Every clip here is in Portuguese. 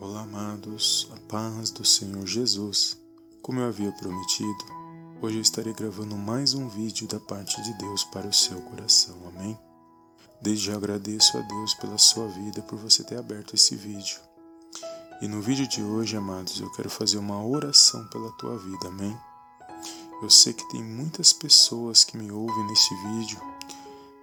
Olá, amados, a paz do Senhor Jesus. Como eu havia prometido, hoje eu estarei gravando mais um vídeo da parte de Deus para o seu coração. Amém? Desde já agradeço a Deus pela sua vida, por você ter aberto esse vídeo. E no vídeo de hoje, amados, eu quero fazer uma oração pela tua vida. Amém? Eu sei que tem muitas pessoas que me ouvem neste vídeo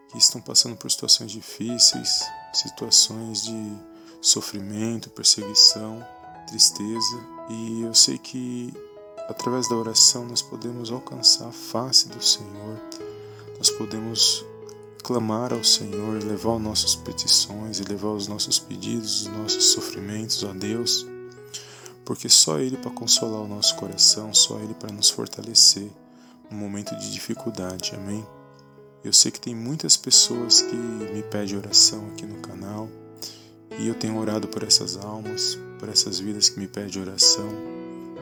que estão passando por situações difíceis, situações de sofrimento, perseguição, tristeza, e eu sei que através da oração nós podemos alcançar a face do Senhor, nós podemos clamar ao Senhor, levar as nossas petições, levar os nossos pedidos, os nossos sofrimentos a Deus, porque só Ele para consolar o nosso coração, só Ele para nos fortalecer no momento de dificuldade, amém? Eu sei que tem muitas pessoas que me pedem oração aqui no canal e eu tenho orado por essas almas, por essas vidas que me pedem oração,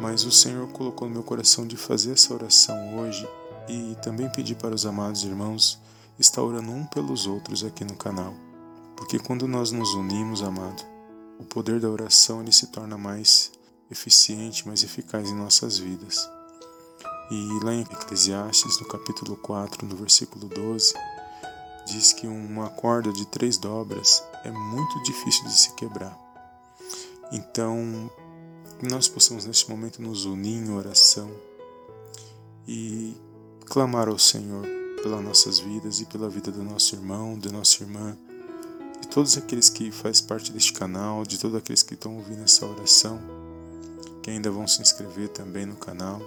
mas o Senhor colocou no meu coração de fazer essa oração hoje e também pedir para os amados irmãos estar orando um pelos outros aqui no canal. Porque quando nós nos unimos, amado, o poder da oração ele se torna mais eficiente, mais eficaz em nossas vidas. E lá em Eclesiastes, no capítulo 4, no versículo 12, diz que uma corda de três dobras é muito difícil de se quebrar. Então, que nós possamos neste momento nos unir em oração e clamar ao Senhor pelas nossas vidas e pela vida do nosso irmão, da nossa irmã, de todos aqueles que fazem parte deste canal, de todos aqueles que estão ouvindo essa oração, que ainda vão se inscrever também no canal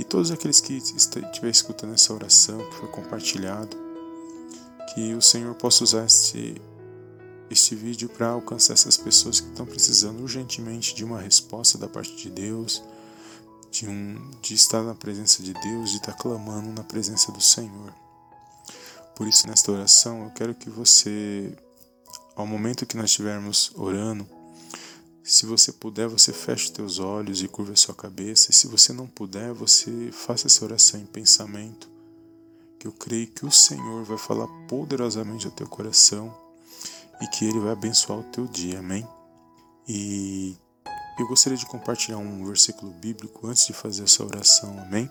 e todos aqueles que estiverem escutando essa oração que foi compartilhado, que o Senhor possa usar este, este vídeo para alcançar essas pessoas que estão precisando urgentemente de uma resposta da parte de Deus, de, um, de estar na presença de Deus, de estar clamando na presença do Senhor. Por isso, nesta oração, eu quero que você, ao momento que nós estivermos orando, se você puder, você feche os teus olhos e curva a sua cabeça. E se você não puder, você faça essa oração em pensamento. Que eu creio que o Senhor vai falar poderosamente ao teu coração e que Ele vai abençoar o teu dia. Amém? E eu gostaria de compartilhar um versículo bíblico antes de fazer essa oração. Amém?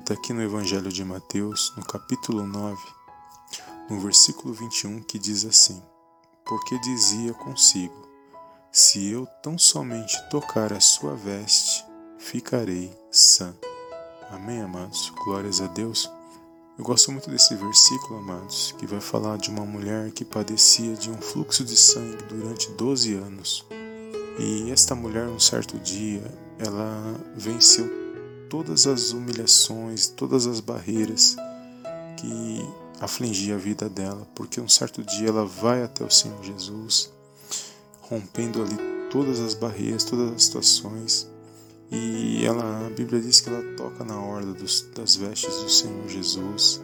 Está aqui no Evangelho de Mateus, no capítulo 9, no versículo 21, que diz assim: Porque dizia consigo se eu tão somente tocar a sua veste, ficarei sã. Amém, amados? Glórias a Deus. Eu gosto muito desse versículo, amados, que vai falar de uma mulher que padecia de um fluxo de sangue durante 12 anos. E esta mulher, um certo dia, ela venceu todas as humilhações, todas as barreiras que afligia a vida dela, porque um certo dia ela vai até o Senhor Jesus rompendo ali todas as barreiras, todas as situações. E ela, a Bíblia diz que ela toca na orla dos, das vestes do Senhor Jesus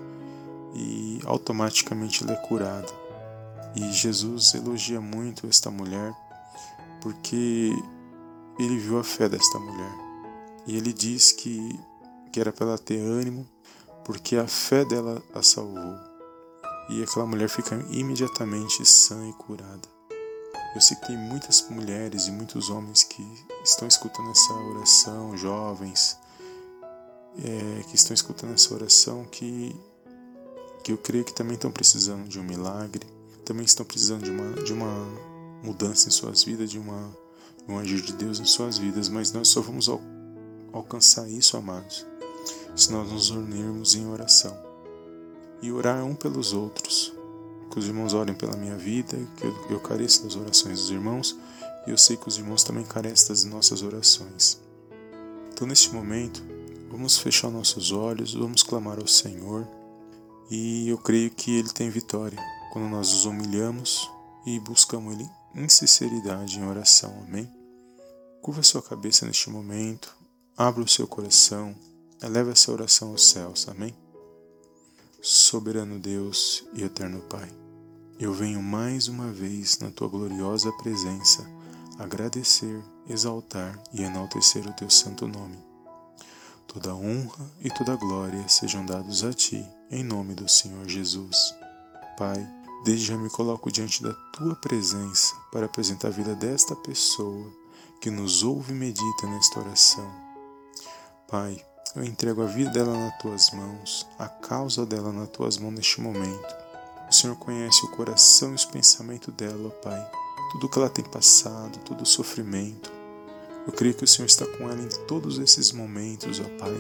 e automaticamente ela é curada. E Jesus elogia muito esta mulher porque ele viu a fé desta mulher. E ele diz que, que era para ela ter ânimo porque a fé dela a salvou. E aquela mulher fica imediatamente sã e curada. Eu sei que tem muitas mulheres e muitos homens que estão escutando essa oração, jovens, é, que estão escutando essa oração, que, que eu creio que também estão precisando de um milagre, também estão precisando de uma, de uma mudança em suas vidas, de, uma, um agir de Deus em suas vidas, mas nós só vamos al alcançar isso, amados, se nós nos unirmos em oração e orar um pelos outros, que os irmãos orem pela minha vida, que eu, eu careço das orações dos irmãos, e eu sei que os irmãos também carecem das nossas orações. Então, neste momento, vamos fechar nossos olhos, vamos clamar ao Senhor, e eu creio que Ele tem vitória quando nós nos humilhamos e buscamos Ele em sinceridade em oração. Amém? Curva sua cabeça neste momento, abra o seu coração, eleve essa oração aos céus. Amém? Soberano Deus e eterno Pai, eu venho mais uma vez na tua gloriosa presença agradecer, exaltar e enaltecer o teu santo nome. Toda honra e toda glória sejam dados a ti, em nome do Senhor Jesus. Pai, desde já me coloco diante da tua presença para apresentar a vida desta pessoa que nos ouve e medita nesta oração. Pai, eu entrego a vida dela nas tuas mãos, a causa dela nas tuas mãos neste momento. O Senhor conhece o coração e os pensamentos dela, ó Pai. Tudo que ela tem passado, todo o sofrimento. Eu creio que o Senhor está com ela em todos esses momentos, ó Pai.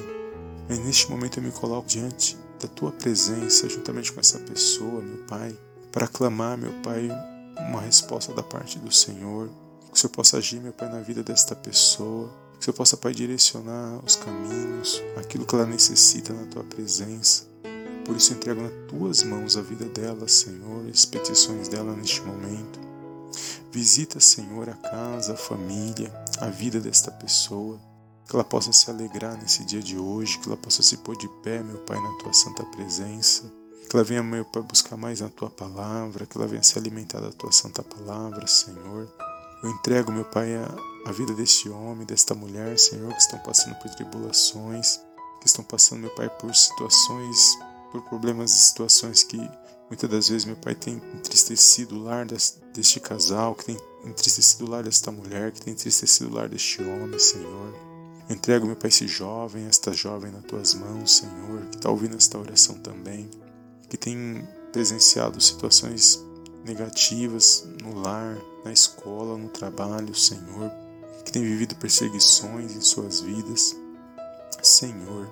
Mas neste momento eu me coloco diante da tua presença, juntamente com essa pessoa, meu Pai, para clamar, meu Pai, uma resposta da parte do Senhor. Que o Senhor possa agir, meu Pai, na vida desta pessoa. Que o Senhor possa, Pai, direcionar os caminhos, aquilo que ela necessita na tua presença. Por isso entrego nas tuas mãos a vida dela, Senhor, as petições dela neste momento. Visita, Senhor, a casa, a família, a vida desta pessoa. Que ela possa se alegrar nesse dia de hoje, que ela possa se pôr de pé, meu Pai, na tua santa presença. Que ela venha, meu Pai, buscar mais na tua palavra, que ela venha se alimentar da tua santa palavra, Senhor. Eu entrego, meu Pai, a, a vida deste homem, desta mulher, Senhor, que estão passando por tribulações, que estão passando, meu Pai, por situações, por problemas e situações que muitas das vezes, meu Pai, tem entristecido o lar deste casal, que tem entristecido o lar desta mulher, que tem entristecido o lar deste homem, Senhor. Entrego, meu Pai, esse jovem, esta jovem nas tuas mãos, Senhor, que está ouvindo esta oração também, que tem presenciado situações negativas no lar, na escola, no trabalho, Senhor, que tem vivido perseguições em suas vidas. Senhor,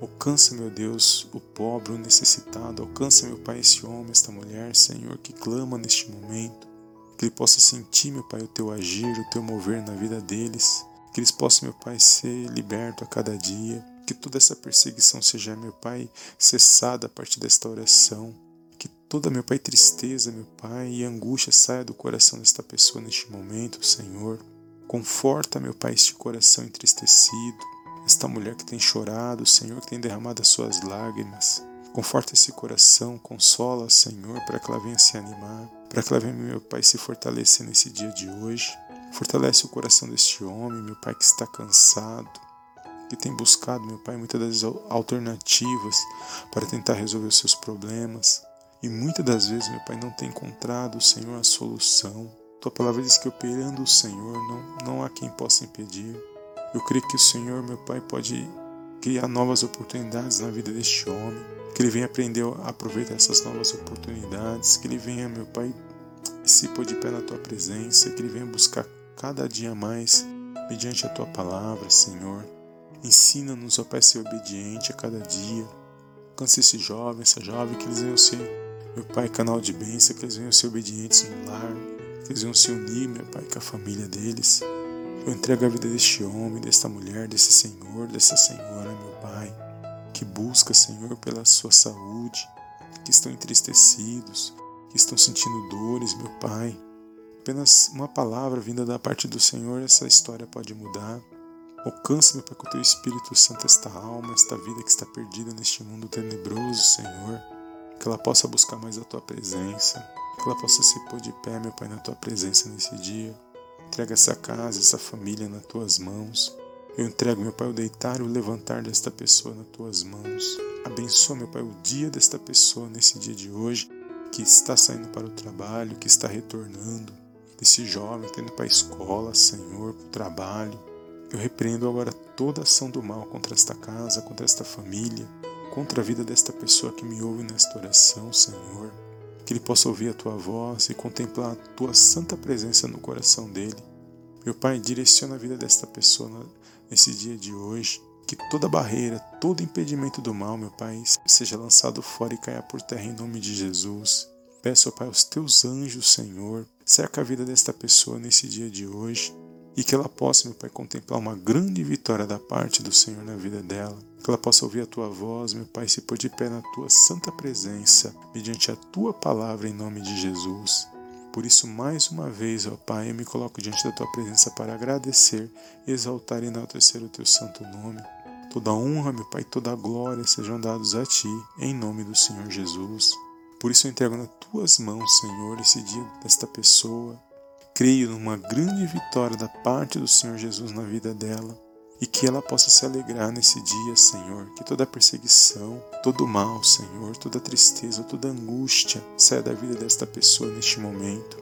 alcança, meu Deus, o pobre, o necessitado, alcança, meu Pai, esse homem, esta mulher, Senhor, que clama neste momento, que ele possa sentir, meu Pai, o teu agir, o teu mover na vida deles, que eles possam, meu Pai, ser libertos a cada dia, que toda essa perseguição seja, meu Pai, cessada a partir desta oração, Toda, meu Pai, tristeza, meu Pai, e angústia saia do coração desta pessoa neste momento, Senhor. Conforta, meu Pai, este coração entristecido, esta mulher que tem chorado, Senhor, que tem derramado as suas lágrimas. Conforta esse coração, consola, Senhor, para que ela venha se animar, para que ela venha, meu Pai, se fortalecer nesse dia de hoje. Fortalece o coração deste homem, meu Pai, que está cansado, que tem buscado, meu Pai, muitas das alternativas para tentar resolver os seus problemas. E muitas das vezes, meu Pai, não tem encontrado, Senhor, a solução. Tua palavra diz que operando o Senhor não, não há quem possa impedir. Eu creio que o Senhor, meu Pai, pode criar novas oportunidades na vida deste homem. Que ele venha aprender a aproveitar essas novas oportunidades. Que ele venha, meu Pai, se pôr de pé na tua presença. Que ele venha buscar cada dia mais mediante a tua palavra, Senhor. Ensina-nos, ó Pai, a ser obediente a cada dia. Alcance esse jovem, essa jovem, que eles venham ser meu Pai, canal de bênção, que eles venham ser obedientes no lar, eles venham se unir, meu Pai, com a família deles. Eu entrego a vida deste homem, desta mulher, desse Senhor, dessa Senhora, meu Pai, que busca, Senhor, pela sua saúde, que estão entristecidos, que estão sentindo dores, meu Pai. Apenas uma palavra vinda da parte do Senhor, essa história pode mudar. Alcança, meu Pai, com o teu Espírito Santo esta alma, esta vida que está perdida neste mundo tenebroso, Senhor que ela possa buscar mais a tua presença, que ela possa se pôr de pé, meu Pai, na tua presença nesse dia. Entrega essa casa, essa família nas tuas mãos. Eu entrego, meu Pai, o deitar e o levantar desta pessoa nas tuas mãos. Abençoa, meu Pai, o dia desta pessoa nesse dia de hoje, que está saindo para o trabalho, que está retornando, desse jovem que indo para a escola, Senhor, para o trabalho. Eu repreendo agora toda ação do mal contra esta casa, contra esta família, contra a vida desta pessoa que me ouve nesta oração, Senhor. Que ele possa ouvir a tua voz e contemplar a tua santa presença no coração dele. Meu Pai, direciona a vida desta pessoa nesse dia de hoje. Que toda barreira, todo impedimento do mal, meu Pai, seja lançado fora e caia por terra em nome de Jesus. Peço, Pai, aos teus anjos, Senhor, cerca a vida desta pessoa nesse dia de hoje e que ela possa, meu Pai, contemplar uma grande vitória da parte do Senhor na vida dela. Que ela possa ouvir a tua voz, meu Pai, se pôr de pé na tua santa presença, mediante a tua palavra em nome de Jesus. Por isso, mais uma vez, ó Pai, eu me coloco diante da tua presença para agradecer, exaltar e enaltecer o teu santo nome. Toda honra, meu Pai, toda glória sejam dados a ti, em nome do Senhor Jesus. Por isso eu entrego nas tuas mãos, Senhor, esse dia desta pessoa, creio numa grande vitória da parte do Senhor Jesus na vida dela e que ela possa se alegrar nesse dia, Senhor. Que toda perseguição, todo mal, Senhor, toda tristeza, toda angústia saia da vida desta pessoa neste momento.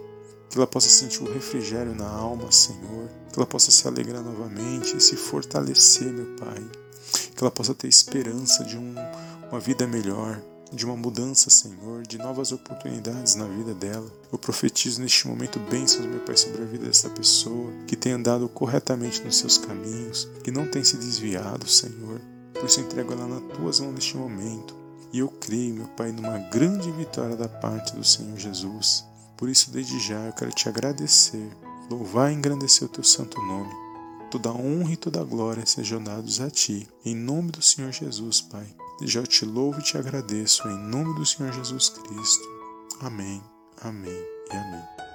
Que ela possa sentir o refrigério na alma, Senhor, que ela possa se alegrar novamente e se fortalecer, meu Pai, que ela possa ter esperança de um, uma vida melhor, de uma mudança, Senhor, de novas oportunidades na vida dela. Eu profetizo neste momento bênçãos, meu Pai, sobre a vida dessa pessoa, que tem andado corretamente nos seus caminhos, que não tem se desviado, Senhor. Por isso entrego ela nas tuas mãos neste momento. E eu creio, meu Pai, numa grande vitória da parte do Senhor Jesus. Por isso, desde já, eu quero te agradecer, louvar e engrandecer o teu santo nome. Toda honra e toda glória sejam dados a ti, em nome do Senhor Jesus, Pai. Já te louvo e te agradeço em nome do Senhor Jesus Cristo. Amém, amém e amém.